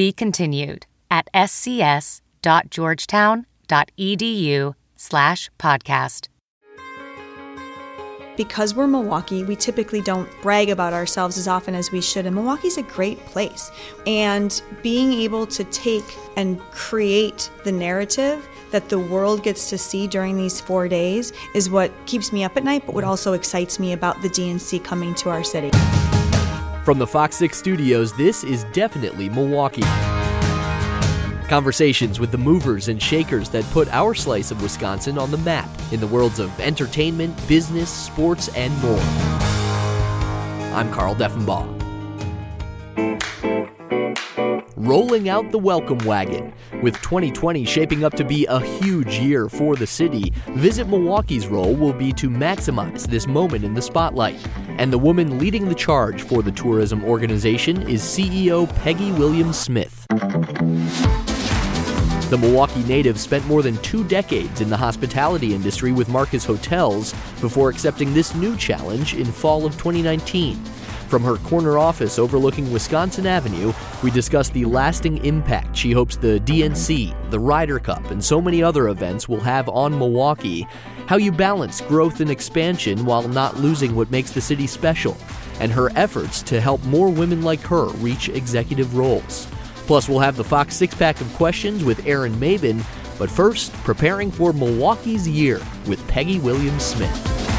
Be continued at scs.georgetown.edu slash podcast. Because we're Milwaukee, we typically don't brag about ourselves as often as we should. And Milwaukee's a great place. And being able to take and create the narrative that the world gets to see during these four days is what keeps me up at night, but what also excites me about the DNC coming to our city. From the Fox 6 studios, this is definitely Milwaukee. Conversations with the movers and shakers that put our slice of Wisconsin on the map in the worlds of entertainment, business, sports, and more. I'm Carl Deffenbaugh. Rolling out the welcome wagon. With 2020 shaping up to be a huge year for the city, Visit Milwaukee's role will be to maximize this moment in the spotlight. And the woman leading the charge for the tourism organization is CEO Peggy Williams Smith. The Milwaukee native spent more than two decades in the hospitality industry with Marcus Hotels before accepting this new challenge in fall of 2019. From her corner office overlooking Wisconsin Avenue, we discuss the lasting impact she hopes the DNC, the Ryder Cup, and so many other events will have on Milwaukee, how you balance growth and expansion while not losing what makes the city special, and her efforts to help more women like her reach executive roles. Plus, we'll have the Fox six pack of questions with Aaron Mabin. But first, preparing for Milwaukee's year with Peggy Williams Smith.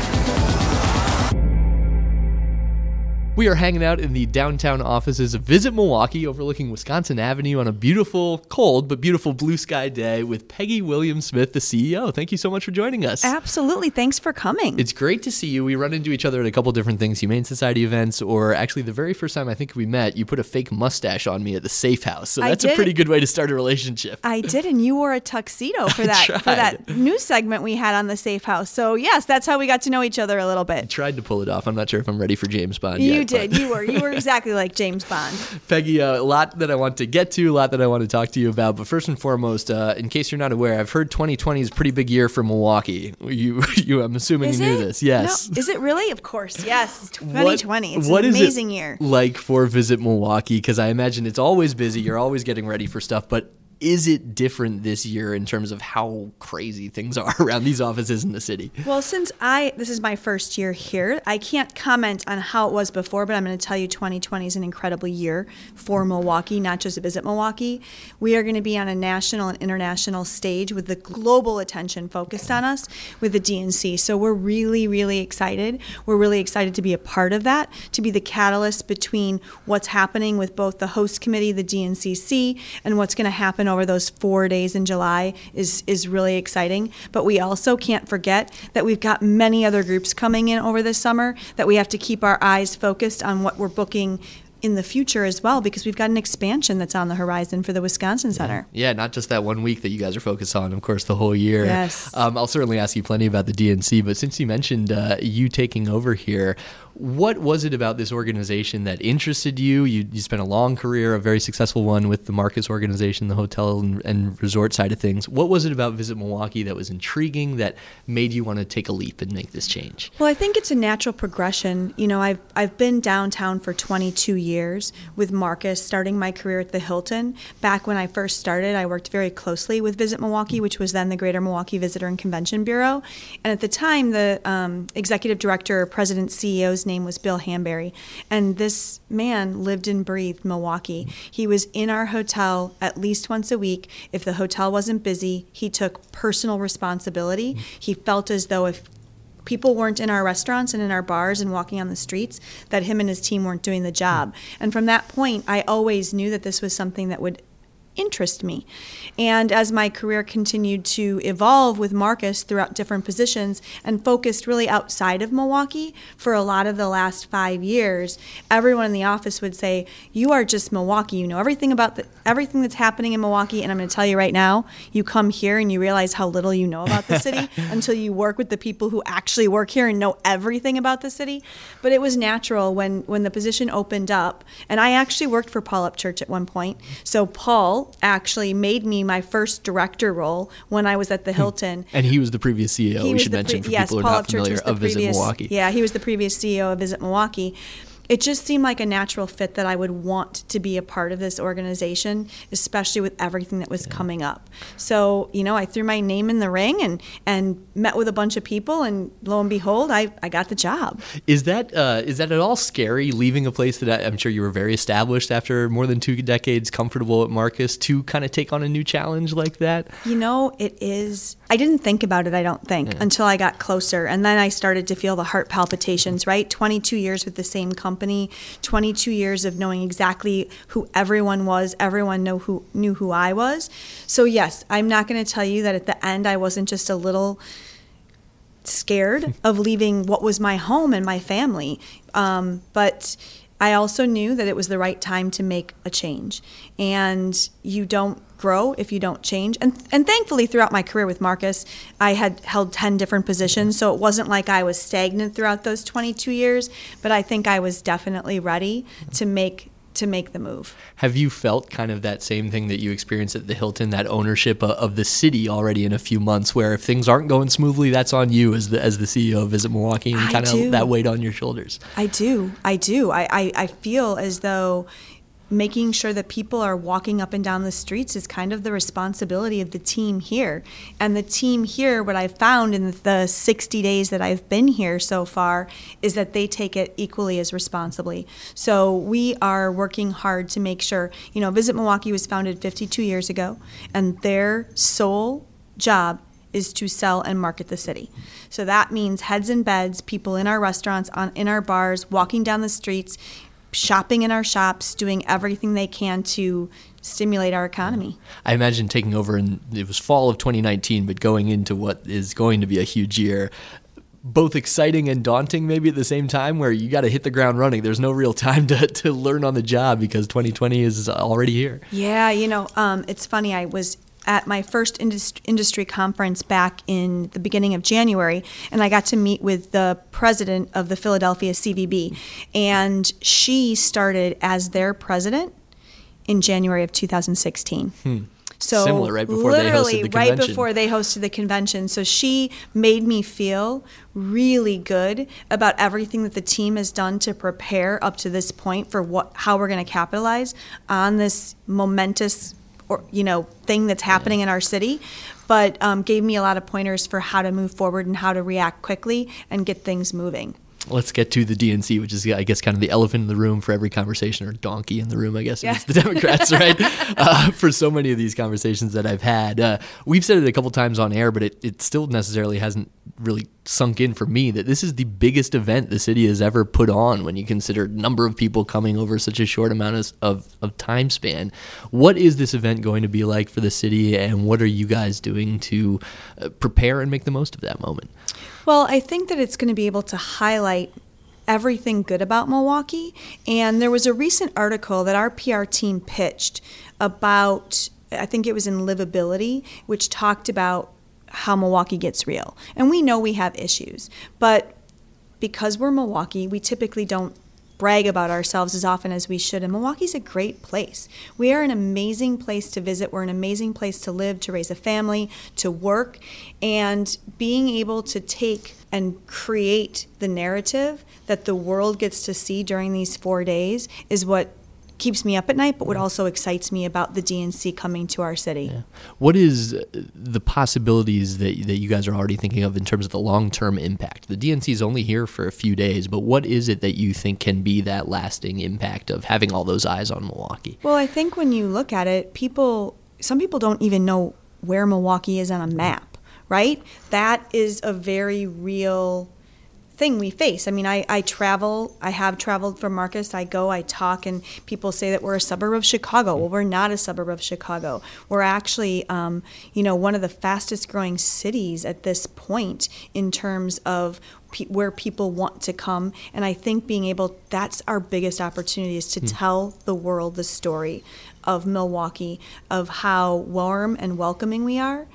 We are hanging out in the downtown offices of Visit Milwaukee, overlooking Wisconsin Avenue on a beautiful, cold, but beautiful blue sky day with Peggy Williams Smith, the CEO. Thank you so much for joining us. Absolutely. Thanks for coming. It's great to see you. We run into each other at a couple different things, Humane Society events, or actually the very first time I think we met, you put a fake mustache on me at the Safe House. So that's a pretty good way to start a relationship. I did, and you wore a tuxedo for that for that news segment we had on the Safe House. So yes, that's how we got to know each other a little bit. I tried to pull it off. I'm not sure if I'm ready for James Bond you yet. You did. You were. You were exactly like James Bond. Peggy, uh, a lot that I want to get to, a lot that I want to talk to you about. But first and foremost, uh, in case you're not aware, I've heard 2020 is a pretty big year for Milwaukee. You, you I'm assuming is you knew it? this. Yes. No. Is it really? Of course. Yes. 2020. What, it's what an amazing it year. Like for Visit Milwaukee, because I imagine it's always busy. You're always getting ready for stuff, but is it different this year in terms of how crazy things are around these offices in the city? Well, since I this is my first year here, I can't comment on how it was before, but I'm going to tell you 2020 is an incredible year for Milwaukee, not just to Visit Milwaukee. We are going to be on a national and international stage with the global attention focused on us with the DNC. So we're really really excited. We're really excited to be a part of that, to be the catalyst between what's happening with both the host committee, the DNCC, and what's going to happen over those four days in July is is really exciting. But we also can't forget that we've got many other groups coming in over this summer that we have to keep our eyes focused on what we're booking in the future as well because we've got an expansion that's on the horizon for the Wisconsin Center. Yeah, yeah not just that one week that you guys are focused on, of course, the whole year. Yes. Um, I'll certainly ask you plenty about the DNC, but since you mentioned uh, you taking over here, what was it about this organization that interested you? you? You spent a long career, a very successful one with the Marcus organization, the hotel and, and resort side of things. What was it about Visit Milwaukee that was intriguing that made you want to take a leap and make this change? Well, I think it's a natural progression. You know, I've I've been downtown for 22 years with Marcus, starting my career at the Hilton. Back when I first started, I worked very closely with Visit Milwaukee, which was then the Greater Milwaukee Visitor and Convention Bureau. And at the time, the um, executive director, president, CEO's name was Bill Hanbury. And this man lived and breathed Milwaukee. He was in our hotel at least once a week. If the hotel wasn't busy, he took personal responsibility. He felt as though if people weren't in our restaurants and in our bars and walking on the streets, that him and his team weren't doing the job. And from that point, I always knew that this was something that would interest me. And as my career continued to evolve with Marcus throughout different positions and focused really outside of Milwaukee for a lot of the last five years, everyone in the office would say, "You are just Milwaukee. You know everything about the, everything that's happening in Milwaukee." And I'm going to tell you right now, you come here and you realize how little you know about the city until you work with the people who actually work here and know everything about the city. But it was natural when when the position opened up, and I actually worked for Paul Upchurch at one point. So Paul actually made me my first director role when I was at the hmm. Hilton. And he was the previous CEO. He we should mention for yes, people who are not familiar of previous, Visit Milwaukee. Yeah, he was the previous CEO of Visit Milwaukee it just seemed like a natural fit that I would want to be a part of this organization, especially with everything that was yeah. coming up. So, you know, I threw my name in the ring and, and met with a bunch of people, and lo and behold, I, I got the job. Is that uh, is that at all scary leaving a place that I, I'm sure you were very established after more than two decades, comfortable at Marcus, to kind of take on a new challenge like that? You know, it is. I didn't think about it, I don't think, yeah. until I got closer. And then I started to feel the heart palpitations, right? 22 years with the same company company, 22 years of knowing exactly who everyone was. Everyone know who knew who I was. So yes, I'm not going to tell you that at the end I wasn't just a little scared of leaving what was my home and my family. Um, but I also knew that it was the right time to make a change. And you don't grow if you don't change. And and thankfully throughout my career with Marcus, I had held 10 different positions, so it wasn't like I was stagnant throughout those 22 years, but I think I was definitely ready to make to make the move. Have you felt kind of that same thing that you experienced at the Hilton, that ownership of the city already in a few months, where if things aren't going smoothly, that's on you as the as the CEO of Visit Milwaukee, and kind of that weight on your shoulders? I do, I do. I, I, I feel as though making sure that people are walking up and down the streets is kind of the responsibility of the team here. And the team here, what I've found in the 60 days that I've been here so far, is that they take it equally as responsibly. So we are working hard to make sure, you know, Visit Milwaukee was founded 52 years ago, and their sole job is to sell and market the city. So that means heads and beds, people in our restaurants, on in our bars, walking down the streets, shopping in our shops, doing everything they can to stimulate our economy. I imagine taking over in it was fall of 2019, but going into what is going to be a huge year. Both exciting and daunting, maybe at the same time, where you got to hit the ground running. There's no real time to, to learn on the job because 2020 is already here. Yeah, you know, um, it's funny. I was at my first industry conference back in the beginning of January, and I got to meet with the president of the Philadelphia CVB. And she started as their president in January of 2016. Hmm. So Similar, right before literally the right before they hosted the convention. So she made me feel really good about everything that the team has done to prepare up to this point for what how we're going to capitalize on this momentous or you know thing that's happening in our city but um, gave me a lot of pointers for how to move forward and how to react quickly and get things moving let's get to the DNC, which is, I guess, kind of the elephant in the room for every conversation, or donkey in the room, I guess, yeah. it's the Democrats, right? Uh, for so many of these conversations that I've had. Uh, we've said it a couple times on air, but it, it still necessarily hasn't really sunk in for me that this is the biggest event the city has ever put on when you consider number of people coming over such a short amount of, of, of time span. What is this event going to be like for the city, and what are you guys doing to uh, prepare and make the most of that moment? Well, I think that it's going to be able to highlight everything good about Milwaukee. And there was a recent article that our PR team pitched about, I think it was in Livability, which talked about how Milwaukee gets real. And we know we have issues, but because we're Milwaukee, we typically don't brag about ourselves as often as we should. And Milwaukee's a great place. We are an amazing place to visit. We're an amazing place to live, to raise a family, to work. And being able to take and create the narrative that the world gets to see during these four days is what keeps me up at night, but what also excites me about the DNC coming to our city. Yeah. What is uh, the possibilities that, that you guys are already thinking of in terms of the long term impact? The DNC is only here for a few days, but what is it that you think can be that lasting impact of having all those eyes on Milwaukee? Well, I think when you look at it, people, some people don't even know where Milwaukee is on a map, right? That is a very real thing we face. I mean, I, I travel, I have traveled for Marcus, I go, I talk, and people say that we're a suburb of Chicago. Well, we're not a suburb of Chicago. We're actually, um, you know, one of the fastest growing cities at this point in terms of pe- where people want to come. And I think being able, that's our biggest opportunity is to tell the world the story of Milwaukee, of how warm and welcoming we are.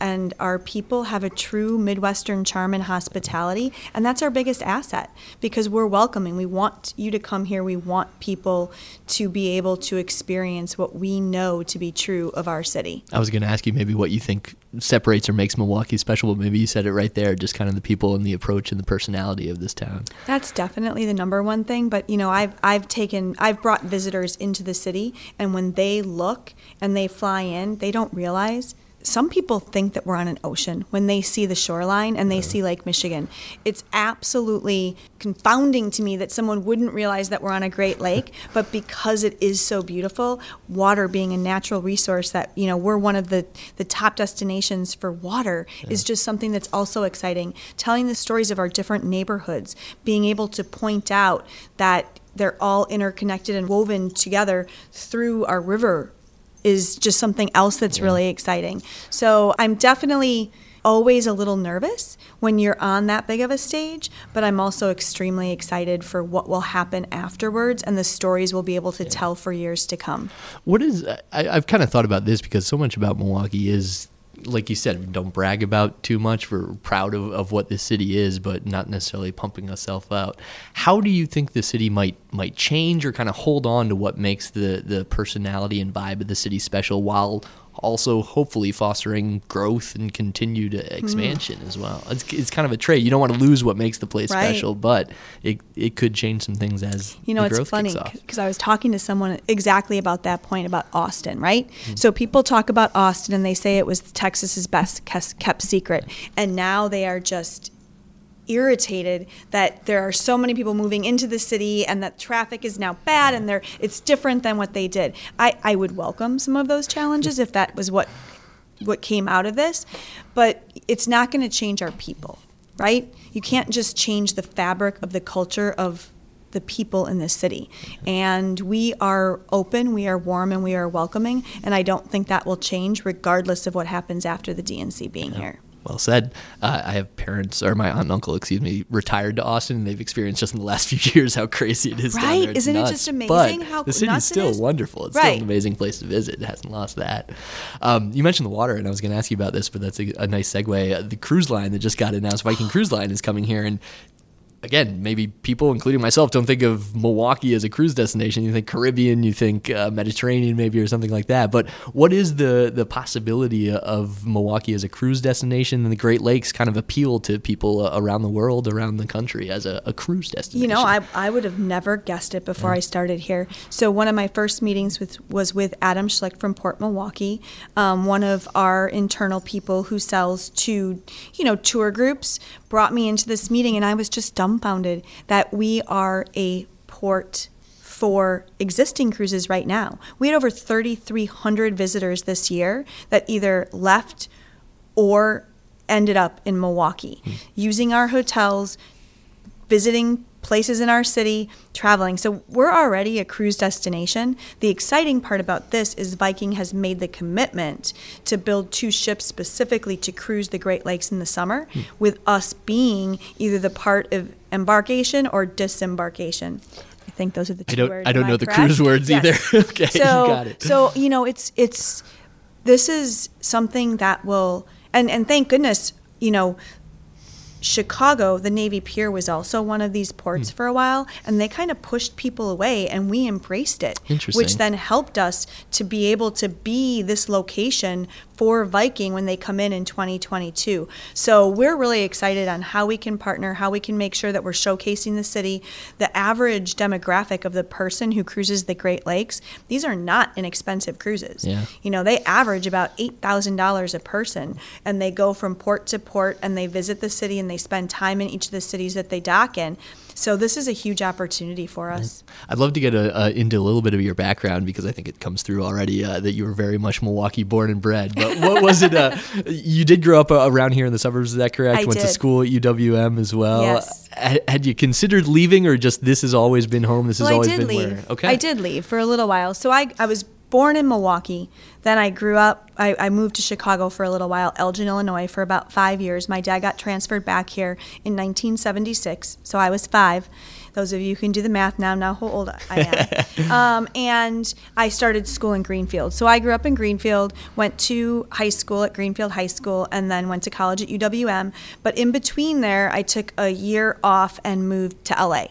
And our people have a true Midwestern charm and hospitality. And that's our biggest asset because we're welcoming. We want you to come here. We want people to be able to experience what we know to be true of our city. I was going to ask you maybe what you think separates or makes Milwaukee special, but maybe you said it right there, just kind of the people and the approach and the personality of this town. That's definitely the number one thing. But you know, I've I've taken I've brought visitors into the city, and when they look and they fly in, they don't realize. Some people think that we're on an ocean when they see the shoreline and they see Lake Michigan. It's absolutely confounding to me that someone wouldn't realize that we're on a Great Lake, but because it is so beautiful, water being a natural resource that, you know, we're one of the, the top destinations for water is just something that's also exciting. Telling the stories of our different neighborhoods, being able to point out that they're all interconnected and woven together through our river is just something else that's really exciting. So I'm definitely always a little nervous when you're on that big of a stage, but I'm also extremely excited for what will happen afterwards and the stories we'll be able to tell for years to come. What is, I, I've kind of thought about this because so much about Milwaukee is like you said, don't brag about too much. We're proud of, of what this city is, but not necessarily pumping ourselves out. How do you think the city might might change or kind of hold on to what makes the the personality and vibe of the city special while also hopefully fostering growth and continued expansion as well. It's, it's kind of a trade. You don't want to lose what makes the place Right. special, but it it could change some things as You know, it's funny because I was talking to someone exactly about that point about Austin, right? Mm-hmm. So people talk about Austin and they say it was Texas's best kept secret, and now they are just irritated that there are so many people moving into the city and that traffic is now bad and they're it's different than what they did. I, I would welcome some of those challenges if that was what what came out of this, but it's not going to change our people, right? You can't just change the fabric of the culture of the people in this city. And we are open, we are warm, and we are welcoming. And I don't think that will change regardless of what happens after the DNC being here. Well said. Uh, I have parents, or my aunt and uncle, excuse me, retired to Austin, and they've experienced just in the last few years how crazy it is Right? Isn't it just amazing But how the city's nuts it still is? wonderful. It's still an amazing place to visit. It hasn't lost that. Um, you mentioned the water, and I was going to ask you about this, but that's a, a nice segue. Uh, the cruise line that just got announced, Viking Cruise Line, is coming here, and again, maybe people, including myself, don't think of Milwaukee as a cruise destination. You think Caribbean, you think uh, Mediterranean, maybe, or something like that. But what is the the possibility of Milwaukee as a cruise destination and the Great Lakes kind of appeal to people uh, around the world, around the country as a, a cruise destination? You know, I, I would have never guessed it before I started here. So one of my first meetings with was with Adam Schlicht from Port Milwaukee, um, one of our internal people who sells to, you know, tour groups, brought me into this meeting, and I was just dumbfounded that we are a port for existing cruises right now. We had over 3,300 visitors this year that either left or ended up in Milwaukee hmm. using our hotels visiting places in our city, traveling. So we're already a cruise destination. The exciting part about this is Viking has made the commitment to build two ships specifically to cruise the Great Lakes in the summer, hmm. with us being either the part of embarkation or disembarkation. I think those are the two I don't- words. I don't know the cruise words Yes. either. Okay, you so, got it. So you know, it's it's this is something that will and and thank goodness you know Chicago, the Navy Pier was also one of these ports Hmm. for a while, and they kind of pushed people away, and we embraced it, Interesting. which then helped us to be able to be this location for Viking when they come in in 2022. So we're really excited on how we can partner, how we can make sure that we're showcasing the city. The average demographic of the person who cruises the Great Lakes, these are not inexpensive cruises. Yeah. You know, they average about $8,000 a person and they go from port to port and they visit the city and they spend time in each of the cities that they dock in. So this is a huge opportunity for us. I'd love to get a, into a little bit of your background because I think it comes through already uh, that you were very much Milwaukee born and bred. But what was it? Uh, you did grow up uh, around here in the suburbs, is that correct? I Went did. to school at UWM as well. Yes. Had, you considered leaving, or just this has always been home? This has Well, I always did been leave. where? Okay. I did leave for a little while. So I, I was born in Milwaukee. Then I grew up, I, I moved to Chicago for a little while, Elgin, Illinois, for about five years. My dad got transferred back here in 1976, so I was five. Those of you who can do the math now know how old I am. um, and I started school in Greenfield. So I grew up in Greenfield, went to high school at Greenfield High School, and then went to college at UWM. But in between there, I took a year off and moved to LA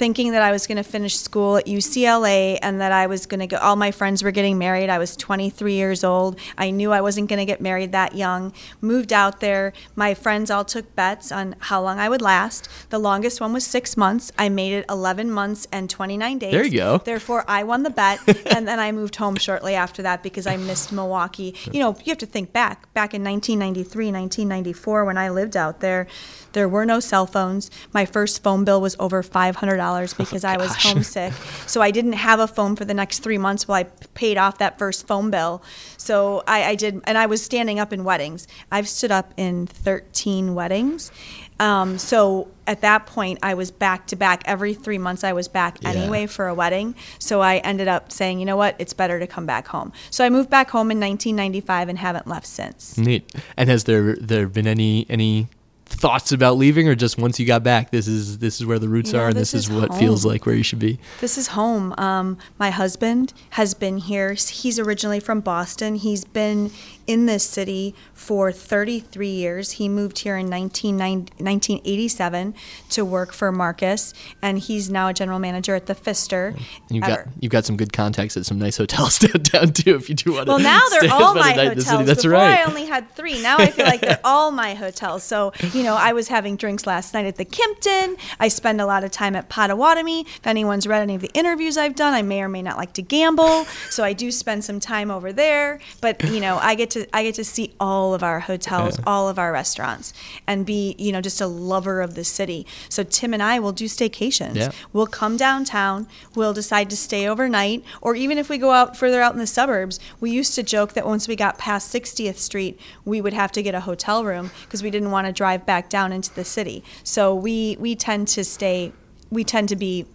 thinking that I was going to finish school at UCLA and that I was going to go. All my friends were getting married. I was 23 years old. I knew I wasn't going to get married that young. Moved out there. My friends all took bets on how long I would last. The longest one was six months. I made it 11 months and 29 days. There you go. Therefore, I won the bet, and then I moved home shortly after that because I missed Milwaukee. You know, you have to think back. Back in 1993, 1994, when I lived out there, there were no cell phones. My first phone bill was over $500 because I was homesick. So I didn't have a phone for the next three months while I paid off that first phone bill. So I, I did, and I was standing up in weddings. I've stood up in 13 weddings. Um, so at that point, I was back to back. Every three months, I was back Yeah. anyway for a wedding. So I ended up saying, you know what, it's better to come back home. So I moved back home in 1995 and haven't left since. Neat. And has there there been any any thoughts about leaving, or just once you got back, this is this is where the roots are, and this this, is, is what feels like where you should be? This is home. Um, my husband has been here. He's originally from Boston. He's been in this city for 33 years. He moved here in 1990 1987 to work for Marcus, and he's now a general manager at the Pfister. Mm-hmm. You've got you've got some good contacts at some nice hotels downtown too. If you do want to. Well, now they're all my night in the hotels. That's Before right. I only had three. Now I feel like they're all my hotels. So, you know, I was having drinks last night at the Kimpton. I spend a lot of time at Potawatomi. If anyone's read any of the interviews I've done, I may or may not like to gamble. So I do spend some time over there. But, you know, I get to I get to see all of our hotels, all of our restaurants, and be, you know, just a lover of the city. So Tim and I will do staycations. Yeah. We'll come downtown. We'll decide to stay overnight, or even if we go out further out in the suburbs, we used to joke that once we got past 60th Street, we would have to get a hotel room because we didn't want to drive back down into the city. So we we tend to stay. We tend to be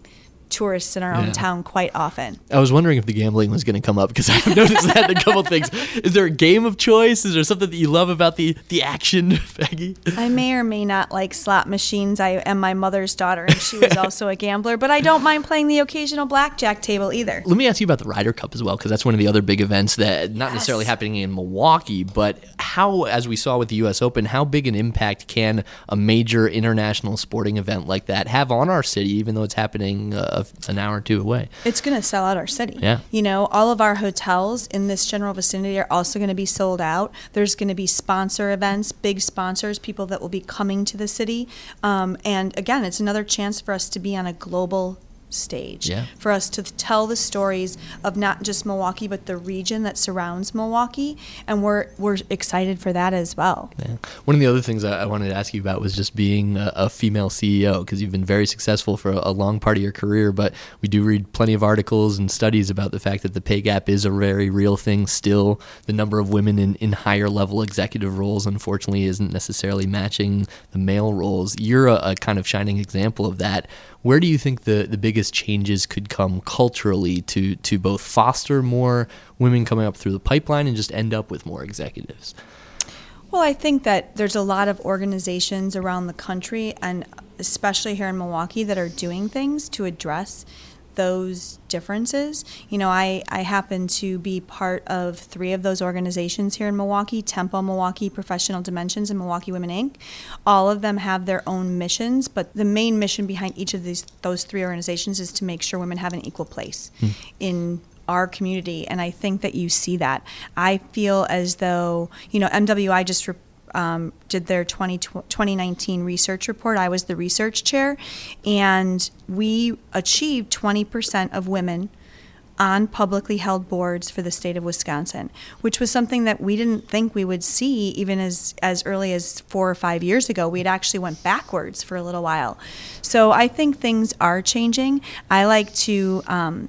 tourists in our own Yeah. town quite often. I was wondering if the gambling was going to come up because I've noticed that in a couple things. Is there a game of choice? Is there something that you love about the the action, Peggy? I may or may not like slot machines. I am my mother's daughter, and she was also a gambler. But I don't mind playing the occasional blackjack table either. Let me ask you about the Ryder Cup as well, because that's one of the other big events that not necessarily happening in Milwaukee, but how, as we saw with the U.S. Open, how big an impact can a major international sporting event like that have on our city, even though it's happening uh, an hour or two away? It's going to sell out our city. Yeah. You know, all of our hotels in this general vicinity are also going to be sold out. There's going to be sponsor events, big sponsors, people that will be coming to the city. Um, and again, it's another chance for us to be on a global stage. Yeah. For us to tell the stories of not just Milwaukee, but the region that surrounds Milwaukee. And we're, we're excited for that as well. Yeah. One of the other things I, I wanted to ask you about was just being a, a female CEO because you've been very successful for a, a long part of your career. But we do read plenty of articles and studies about the fact that the pay gap is a very real thing still. The number of women in, in higher level executive roles, unfortunately, isn't necessarily matching the male roles. You're a, a kind of shining example of that. Where do you think the, the biggest changes could come culturally to, to both foster more women coming up through the pipeline and just end up with more executives? Well, I think that there's a lot of organizations around the country, and especially here in Milwaukee, that are doing things to address those differences. You know, I, I happen to be part of three of those organizations here in Milwaukee Tempo Milwaukee Professional Dimensions and Milwaukee Women Inc. All of them have their own missions, but the main mission behind each of these those three organizations is to make sure women have an equal place hmm. in our community and i think that you see that i feel as though you know mwi just re- um, did their 20, 2019 research report i was the research chair and we achieved 20% of women on publicly held boards for the state of Wisconsin, which was something that we didn't think we would see even as as early as 4 or 5 years ago. We'd actually went backwards for a little while. So I think things are changing. I like to um,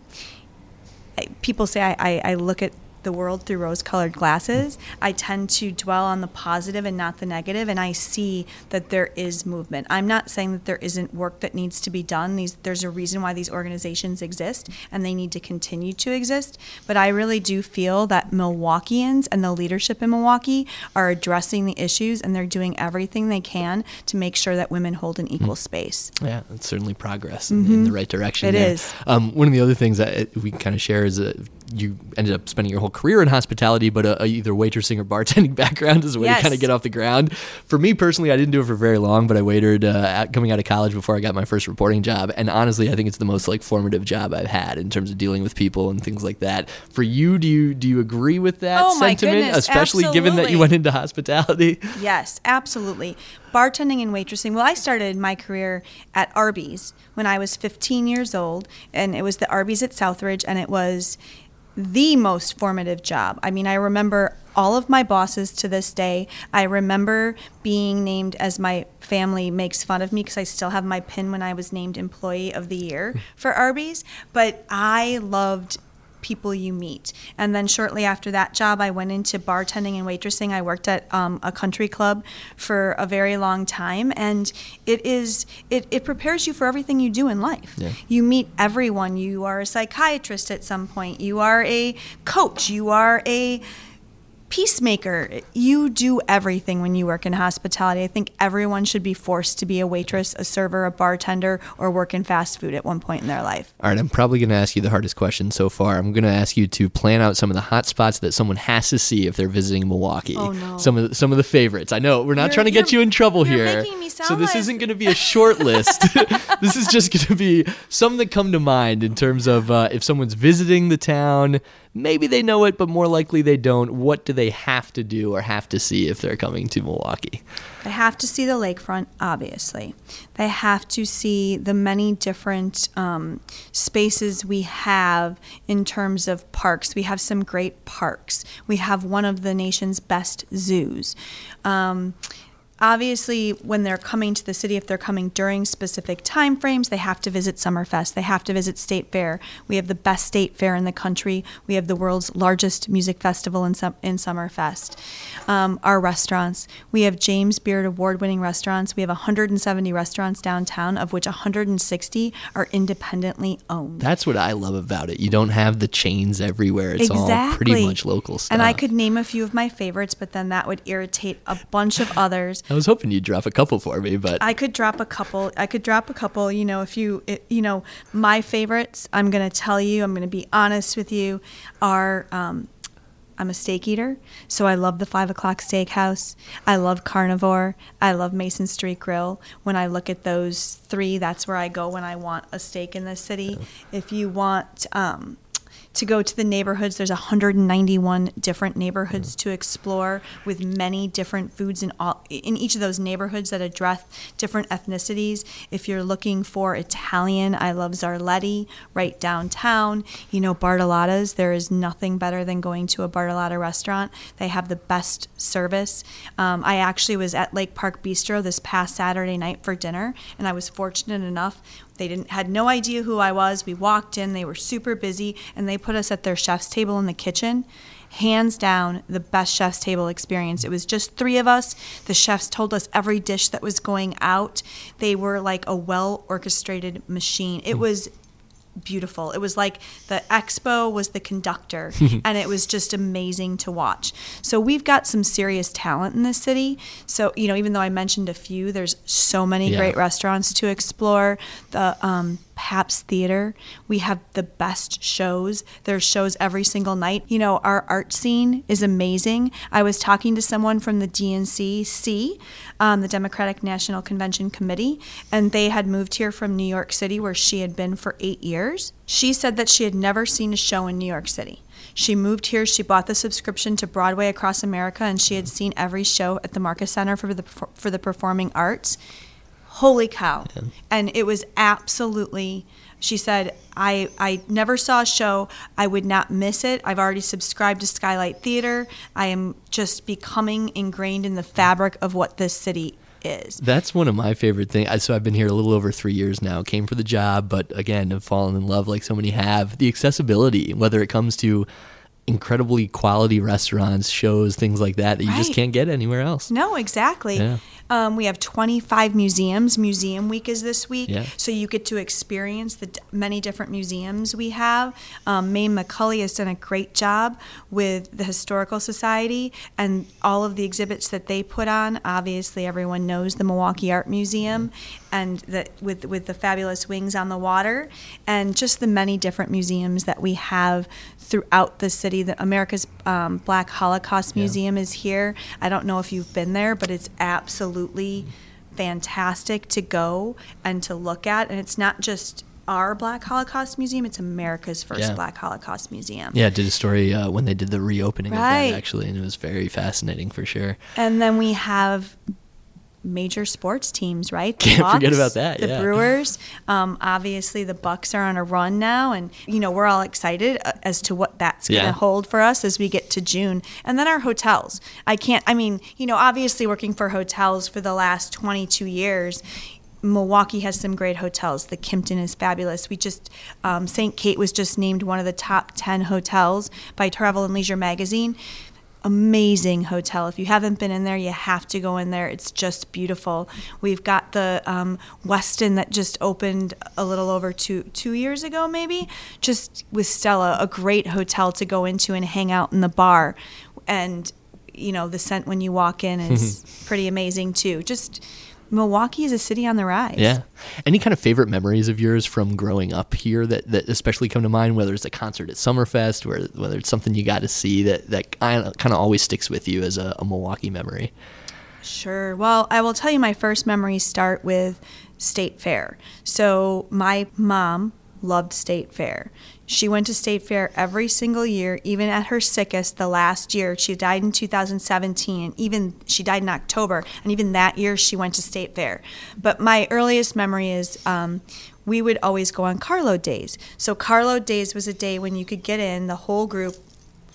people say I, I, I look at the world through rose colored glasses. I tend to dwell on the positive and not the negative, and I see that there is movement. I'm not saying that there isn't work that needs to be done. These, there's a reason why these organizations exist, and they need to continue to exist. But I really do feel that Milwaukeeans and the leadership in Milwaukee are addressing the issues, and they're doing everything they can to make sure that women hold an equal mm. space. Yeah, it's certainly progress in, mm-hmm. in, the right direction. It there. is. Um, one of the other things that we kind of share is that you ended up spending your whole career in hospitality, but a, a either waitressing or bartending background is a way yes. to kind of get off the ground. For me personally, I didn't do it for very long, but I waited uh, at, coming out of college before I got my first reporting job. And honestly, I think it's the most like formative job I've had in terms of dealing with people and things like that. For you, do you do you agree with that oh, sentiment, goodness, especially absolutely. given that you went into hospitality? Yes, absolutely. Bartending and waitressing. Well, I started my career at Arby's when I was 15 years old, and it was the Arby's at Southridge, and it was the most formative job. I mean, I remember all of my bosses to this day. I remember being named as my family makes fun of me because I still have my pin when I was named Employee of the Year for Arby's. But I loved people you meet. And then shortly after that job, I went into bartending and waitressing. I worked at um, a country club for a very long time, and it is it, it prepares you for everything you do in life. Yeah. You meet everyone. You are a psychiatrist at some point. You are a coach. You are a peacemaker. You do everything when you work in hospitality. I think everyone should be forced to be a waitress, a server, a bartender, or work in fast food at one point in their life. All right, I'm probably going to ask you the hardest question so far. I'm going to ask you to plan out some of the hot spots that someone has to see if they're visiting Milwaukee. Oh no. Some of the, some of the favorites. I know we're not you're, trying to get you in trouble here. so this isn't going to be a short list. this is just going to be some that come to mind in terms of uh, if someone's visiting the town maybe they know it, but more likely they don't. What do they have to do or have to see if they're coming to Milwaukee? They have to see the lakefront, obviously. They have to see the many different um, spaces we have in terms of parks. We have some great parks. We have one of the nation's best zoos. Um, obviously when they're coming to the city if they're coming during specific time frames they have to visit summerfest. They have to visit state fair. We have the best state fair in the country. We have the world's largest music festival in, in summerfest. Um, our restaurants. We have james beard award-winning restaurants. We have 170 restaurants downtown of which 160 are independently owned. That's what i love about it. You don't have the chains everywhere. It's exactly. all pretty much local stuff and i could name a few of my favorites but then that would irritate a bunch of others I was hoping you'd drop a couple for me, but I could drop a couple. I could drop a couple. You know, if you, it, you know, my favorites. I'm gonna tell you. I'm gonna be honest with you. Are um, I'm a steak eater, so I love the Five O'clock Steakhouse. I love Carnevor. I love Mason Street Grill. When I look at those three, that's where I go when I want a steak in the city. If you want um, to go to the neighborhoods. There's 191 different neighborhoods to explore with many different foods in all in each of those neighborhoods that address different ethnicities. If you're looking for Italian, I love Zarletti right downtown. You know Bartolotta's. There is nothing better than going to a Bartolotta restaurant. They have the best service. Um, I actually was at Lake Park Bistro this past Saturday night for dinner, and I was fortunate enough they didn't had no idea who I was. We walked in, they were super busy, and they put us at their chef's table in the kitchen. Hands down, the best chef's table experience. It was just three of us. The chefs told us every dish that was going out. They were like a well orchestrated machine. It hmm. was beautiful. It was like the expo was the conductor, and it was just amazing to watch. So we've got some serious talent in this city. So you know, even though I mentioned a few, there's so many yeah. great restaurants to explore. The um, Pabst Theater. We have the best shows. There's shows every single night. You know, our art scene is amazing. I was talking to someone from the DNCC, um, the Democratic National Convention Committee, and they had moved here from New York City where she had been for eight years. She said that she had never seen a show in New York City. She moved here, she bought the subscription to Broadway across America, and she had seen every show at the Marcus Center for the, for the Performing Arts holy cow. Yeah. And it was absolutely She said, I, I never saw a show. I would not miss it. I've already subscribed to Skylight Theater. I am just becoming ingrained in the fabric of what this city is. That's one of my favorite things. So I've been here a little over three years now. Came for the job, but again, have fallen in love like so many have. The accessibility, whether it comes to incredibly quality restaurants, shows, things like that that you just can't get anywhere else. No, exactly. Yeah. Um, we have 25 museums. Museum Week is this week, Yeah. so you get to experience the d- many different museums we have. Um, Mame McCully has done a great job with the Historical Society and all of the exhibits that they put on. Obviously, everyone knows the Milwaukee Art Museum and the, with with the fabulous wings on the water, and just the many different museums that we have throughout the city. The America's um, Black Holocaust Museum is here. I don't know if you've been there, but it's absolutely fantastic to go and to look at. And it's not just our Black Holocaust Museum; it's America's first Yeah. Black Holocaust Museum. Yeah, I did a story uh, when they did the reopening of Right. that actually, and it was very fascinating for sure. And then we have major sports teams, right? The Can't forget about that, The yeah. Brewers. Um, obviously, the Bucks are on a run now, and you know we're all excited uh, as to what that's going to Yeah. hold for us as we get to June. And then our hotels. I can't. I mean, you know, obviously working for hotels for the last 22 years. Milwaukee has some great hotels. The Kimpton is fabulous. We just um, St. Kate was just named one of the top 10 hotels by Travel and Leisure magazine amazing hotel. If you haven't been in there, you have to go in there. It's just beautiful. We've got the um, Westin that just opened a little over two two years ago, maybe. Just with Stella, a great hotel to go into and hang out in the bar, and you know the scent when you walk in is pretty amazing too. Just Milwaukee is a city on the rise. Yeah. Any kind of favorite memories of yours from growing up here that, that especially come to mind, whether it's a concert at Summerfest or whether it's something you got to see that, that kind of, always sticks with you as a, a Milwaukee memory? Sure. Well, I will tell you my first memories start with State Fair. So, my mom loved State Fair. She went to State Fair every single year, even at her sickest the last year. She died in 2017, and even she died in October, and even that year she went to State Fair. But my earliest memory is um, we would always go on carload days. So, carload days was a day when you could get in the whole group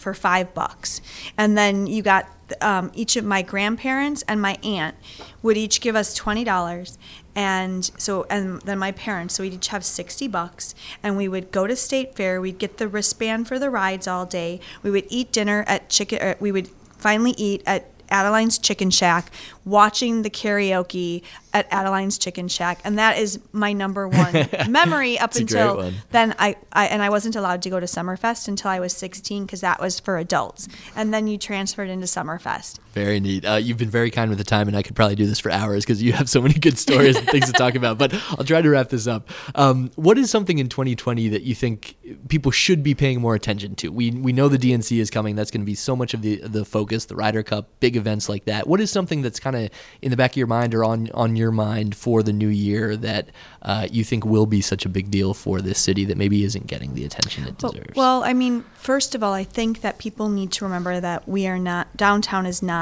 for five bucks. And then you got um, each of my grandparents and my aunt would each give us twenty dollars, and so and then my parents. So we'd each have sixty bucks, and we would go to State Fair. We'd get the wristband for the rides all day. We would eat dinner at chicken. We would finally eat at Adeline's Chicken Shack, watching the karaoke at Adeline's Chicken Shack, and that is my number one memory up It's a great until then I, I and I wasn't allowed to go to Summerfest until I was 16 because that was for adults. And then you transferred into Summerfest. Very neat. Uh, you've been very kind with the time, and I could probably do this for hours because you have so many good stories and things to talk about. But I'll try to wrap this up. Um, what is something in 2020 that you think people should be paying more attention to? We we know the DNC is coming. That's going to be so much of the the focus. The Ryder Cup, big events like that. What is something that's kind of in the back of your mind or on on your mind for the new year that uh, you think will be such a big deal for this city that maybe isn't getting the attention it Well, deserves? well, I mean, first of all, I think that people need to remember that we are not downtown is not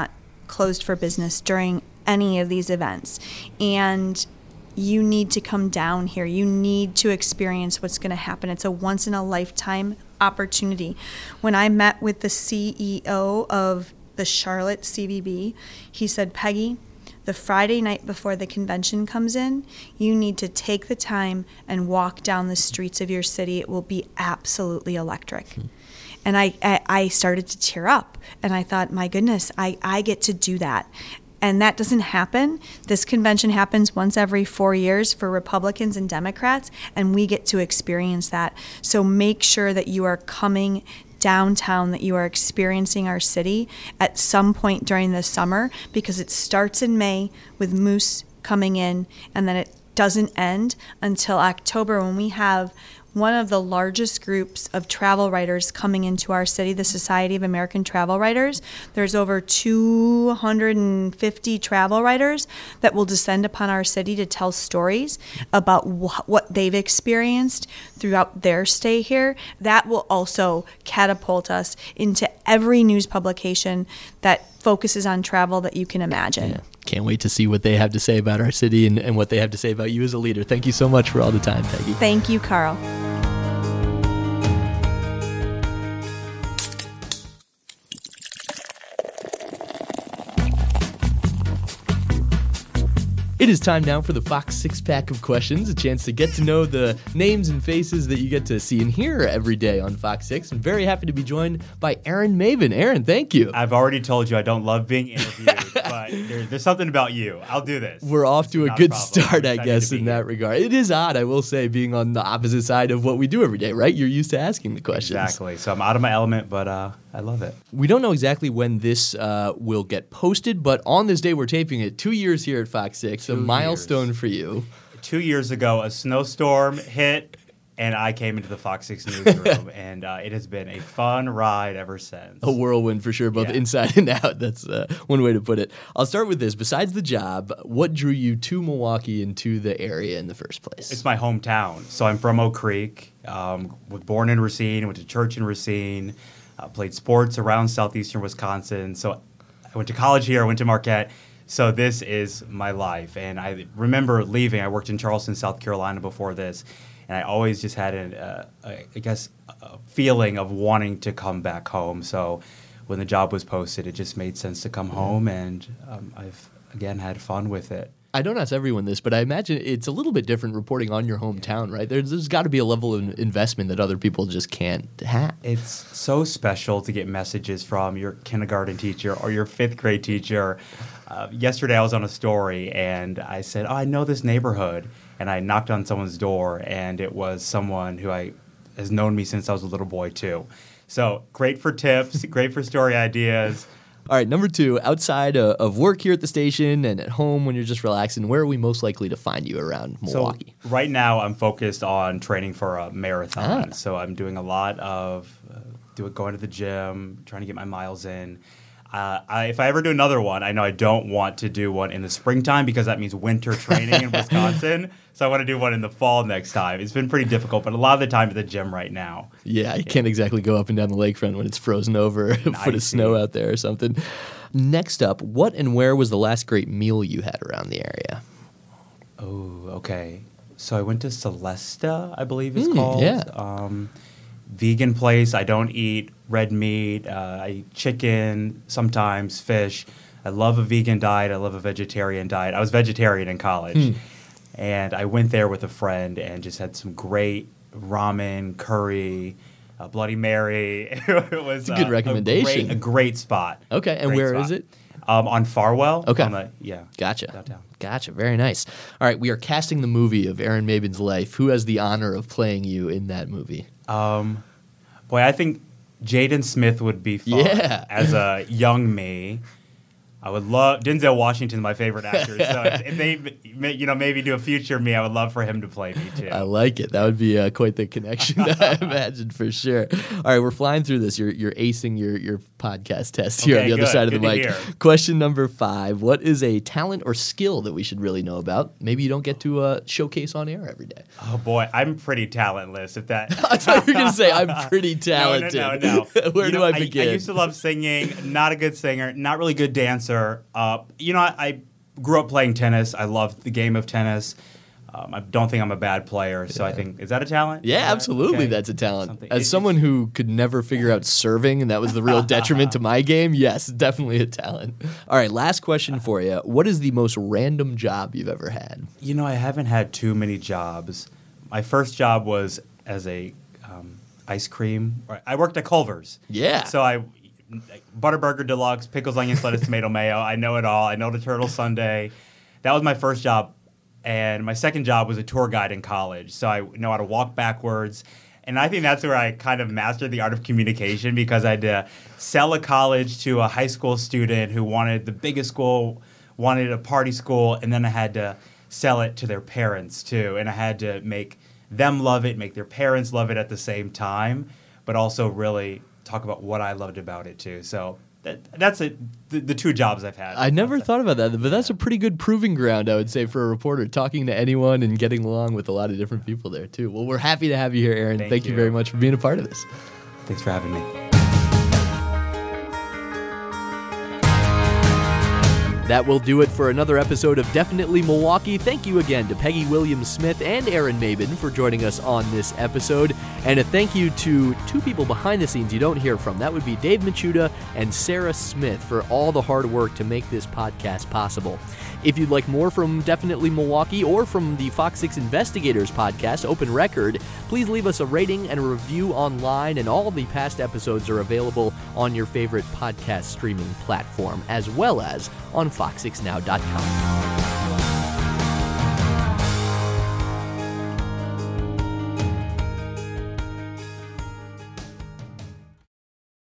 closed for business during any of these events, and you need to come down here. You need to experience what's going to happen. It's a once in a lifetime opportunity. When I met with the CEO of the Charlotte CVB, he said, Peggy, the Friday night before the convention comes in, you need to take the time and walk down the streets of your city. It will be absolutely electric. Hmm. And I, I, I started to tear up. And I thought, my goodness, I, I get to do that. And that doesn't happen. This convention happens once every four years for Republicans and Democrats, and we get to experience that. So make sure that you are coming downtown, that you are experiencing our city at some point during the summer because it starts in May with Moose coming in, and then it doesn't end until October when we have one of the largest groups of travel writers coming into our city, the Society of American Travel Writers. There's over 250 travel writers that will descend upon our city to tell stories about wh- what they've experienced throughout their stay here. That will also catapult us into every news publication that focuses on travel that you can imagine. Yeah. Can't wait to see what they have to say about our city and, and what they have to say about you as a leader. Thank you so much for all the time, Peggy. Thank you, Carl. It is time now for the Fox Six Pack of Questions, a chance to get to know the names and faces that you get to see and hear every day on Fox Six. I'm very happy to be joined by Aaron Maven. Aaron, thank you. I've already told you I don't love being interviewed, but there, there's something about you. I'll do this. We're off It's to a good problem. start, I guess, in here. that regard. It is odd, I will say, being on the opposite side of what we do every day, right? You're used to asking the questions. Exactly. So I'm out of my element, but uh, I love it. We don't know exactly when this uh, will get posted, but on this day we're taping it, two years here at Fox Six, a milestone years. for you. Two years ago, a snowstorm hit, and I came into the Fox 6 newsroom, and uh, it has been a fun ride ever since. A whirlwind for sure, both Yeah. inside and out. That's uh, one way to put it. I'll start with this. Besides the job, what drew you to Milwaukee and to the area in the first place? It's my hometown. So I'm from Oak Creek. Um, was born in Racine. Went to church in Racine. Uh, played sports around southeastern Wisconsin. So I went to college here. I went to Marquette. So this is my life. And I remember leaving. I worked in Charleston, South Carolina before this, and I always just had an, uh, a- I guess, a feeling of wanting to come back home. So when the job was posted, it just made sense to come home, and um, I've again had fun with it. I don't ask everyone this, but I imagine it's a little bit different reporting on your hometown, right? There's, there's got to be a level of investment that other people just can't have. It's so special to get messages from your kindergarten teacher or your fifth grade teacher. Uh, yesterday, I was on a story and I said, oh, I know this neighborhood. And I knocked on someone's door, and it was someone who I has known me since I was a little boy, too. So great for tips, great for story ideas. All right, number two, outside uh, of work here at the station and at home when you're just relaxing, where are we most likely to find you around Milwaukee? So right now, I'm focused on training for a marathon. Ah. So I'm doing a lot of uh, do going to the gym, trying to get my miles in. Uh, I, if I ever do another one, I know I don't want to do one in the springtime because that means winter training in Wisconsin. So I want to do one in the fall next time. It's been pretty difficult, but a lot of the time at the gym right now. Yeah, you can't exactly go up and down the lakefront when it's frozen over, a foot of snow out there or something. Next up, what and where was the last great meal you had around the area? Oh, okay. So I went to Celesta, I believe it's Mm, called. yeah. Um, vegan place. I don't eat red meat. Uh, I eat chicken, sometimes fish. I love a vegan diet. I love a vegetarian diet. I was vegetarian in college. And I went there with a friend and just had some great ramen, curry, uh, Bloody Mary. it was a good uh, recommendation. A great, a great spot. Okay, and Great where is spot. it? Um, on Farwell. Okay. on the- yeah. Gotcha. Downtown. Gotcha. Very nice. All right, we are casting the movie of Aaron Maben's life. Who has the honor of playing you in that movie? Um, boy, I think Jaden Smith would be fun Yeah. as a young me. I would love Denzel Washington, my favorite actor. So if, if they, may- you know, maybe do a future me, I would love for him to play me too. I like it. That would be uh, quite the connection I imagine for sure. All right, we're flying through this. You're, you're acing your, your podcast test here on Okay, the other side of the mic. Question number five What is a talent or skill that we should really know about? Maybe you don't get to uh, showcase on air every day. oh boy, I'm pretty talentless. If that. I thought you were going to say, I'm pretty No, talented. No, no, no. Where You do know, I begin? I, used to love singing. Not a good singer. Not really good dancer. Uh, you know, I, I grew up playing tennis. I loved the game of tennis. Um, I don't think I'm a bad player. So I think is that a talent? Yeah, that- absolutely. okay. That's a talent. Something- As someone who could never figure out serving, and that was the real detriment to my game, yes, definitely a talent. All right, last question for you. What is the most random job you've ever had? You know, I haven't had too many jobs. My first job was as a um, ice cream. I worked at Culver's. Yeah. So I Butterburger Deluxe, pickles, onions, lettuce, tomato, mayo. I know it all. I know the turtle sundae. That was my first job, and my second job was a tour guide in college. So I know how to walk backwards. And I think that's where I kind of mastered the art of communication because I had to sell a college to a high school student who wanted the biggest school, wanted a party school, and then I had to sell it to their parents too. And I had to make them love it, make their parents love it at the same time, but also really talk about what I loved about it too. So that, that's it. The, the two jobs I've had. I never thought about that, but that's a pretty good proving ground, I would say, for a reporter, talking to anyone and getting along with a lot of different people there, too. Well, we're happy to have you here, Aaron. Thank, Thank you you. very much for being a part of this. Thanks for having me. That will do it for another episode of Definitely Milwaukee. Thank you again to Peggy Williams Smith and Aaron Mabin for joining us on this episode. And a thank you to two people behind the scenes you don't hear from. That would be Dave Machuda and Sarah Smith for all the hard work to make this podcast possible. If you'd like more from Definitely Milwaukee or from the Fox 6 Investigators podcast, Open Record, please leave us a rating and a review online, and all the past episodes are available on your favorite podcast streaming platform, as well as on fox6now.com.